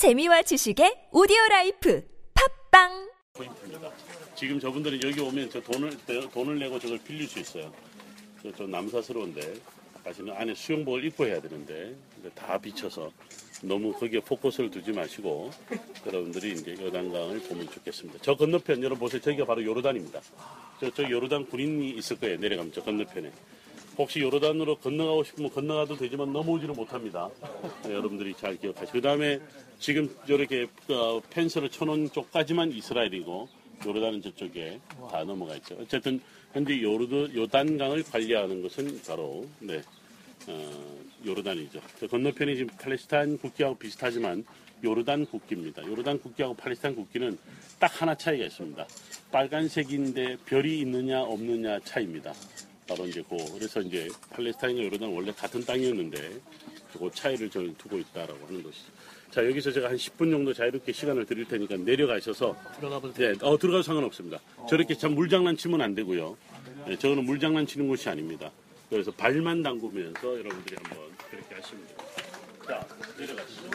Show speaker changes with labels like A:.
A: 재미와 지식의 오디오 life 팟빵.
B: 지금 저분들은 여기 오면 저 돈을 돈을 내고 저걸 빌릴 수 있어요. 저, 좀 남사스러운데 사실은 안에 수영복을 입고 해야 되는데 다 비쳐서 너무 거기에 포커스를 두지 마시고 여러분들이 이제 요단강을 보면 좋겠습니다. 저 건너편 여러분 보세요. 저기가 바로 요르단입니다. 저쪽 요르단 군인이 있을 거예요. 내려가면 저 건너편에. 혹시 요르단으로 건너가고 싶으면 건너가도 되지만 넘어오지는 못합니다. 네, 여러분들이 잘 기억하시고 그 다음에 지금 이렇게 어, 펜스를 쳐놓은 쪽까지만 이스라엘이고 요르단은 저쪽에 다 넘어가 있죠. 어쨌든 현재 요르드 요단강을 관리하는 것은 바로 네, 어, 요르단이죠. 저 건너편이 지금 팔레스타인 국기하고 비슷하지만 요르단 국기입니다. 요르단 국기하고 팔레스타인 국기는 딱 하나 차이가 있습니다. 빨간색인데 별이 있느냐 없느냐 차이입니다. 바로 이제 그 그래서 이제 팔레스타인과 요르단 원래 같은 땅이었는데 그 차이를 저는 두고 있다라고 하는 것이죠. 자 여기서 제가 한 10분 정도 자유롭게 시간을 드릴 테니까 내려가셔서
C: 들어가봐도
B: 네, 어 들어가도 상관없습니다. 저렇게 참 물장난 치면 안 되고요. 네, 저거는 물장난 치는 곳이 아닙니다. 그래서 발만 담그면서 여러분들이 한번 그렇게 하시면 됩니다. 자 내려가시죠.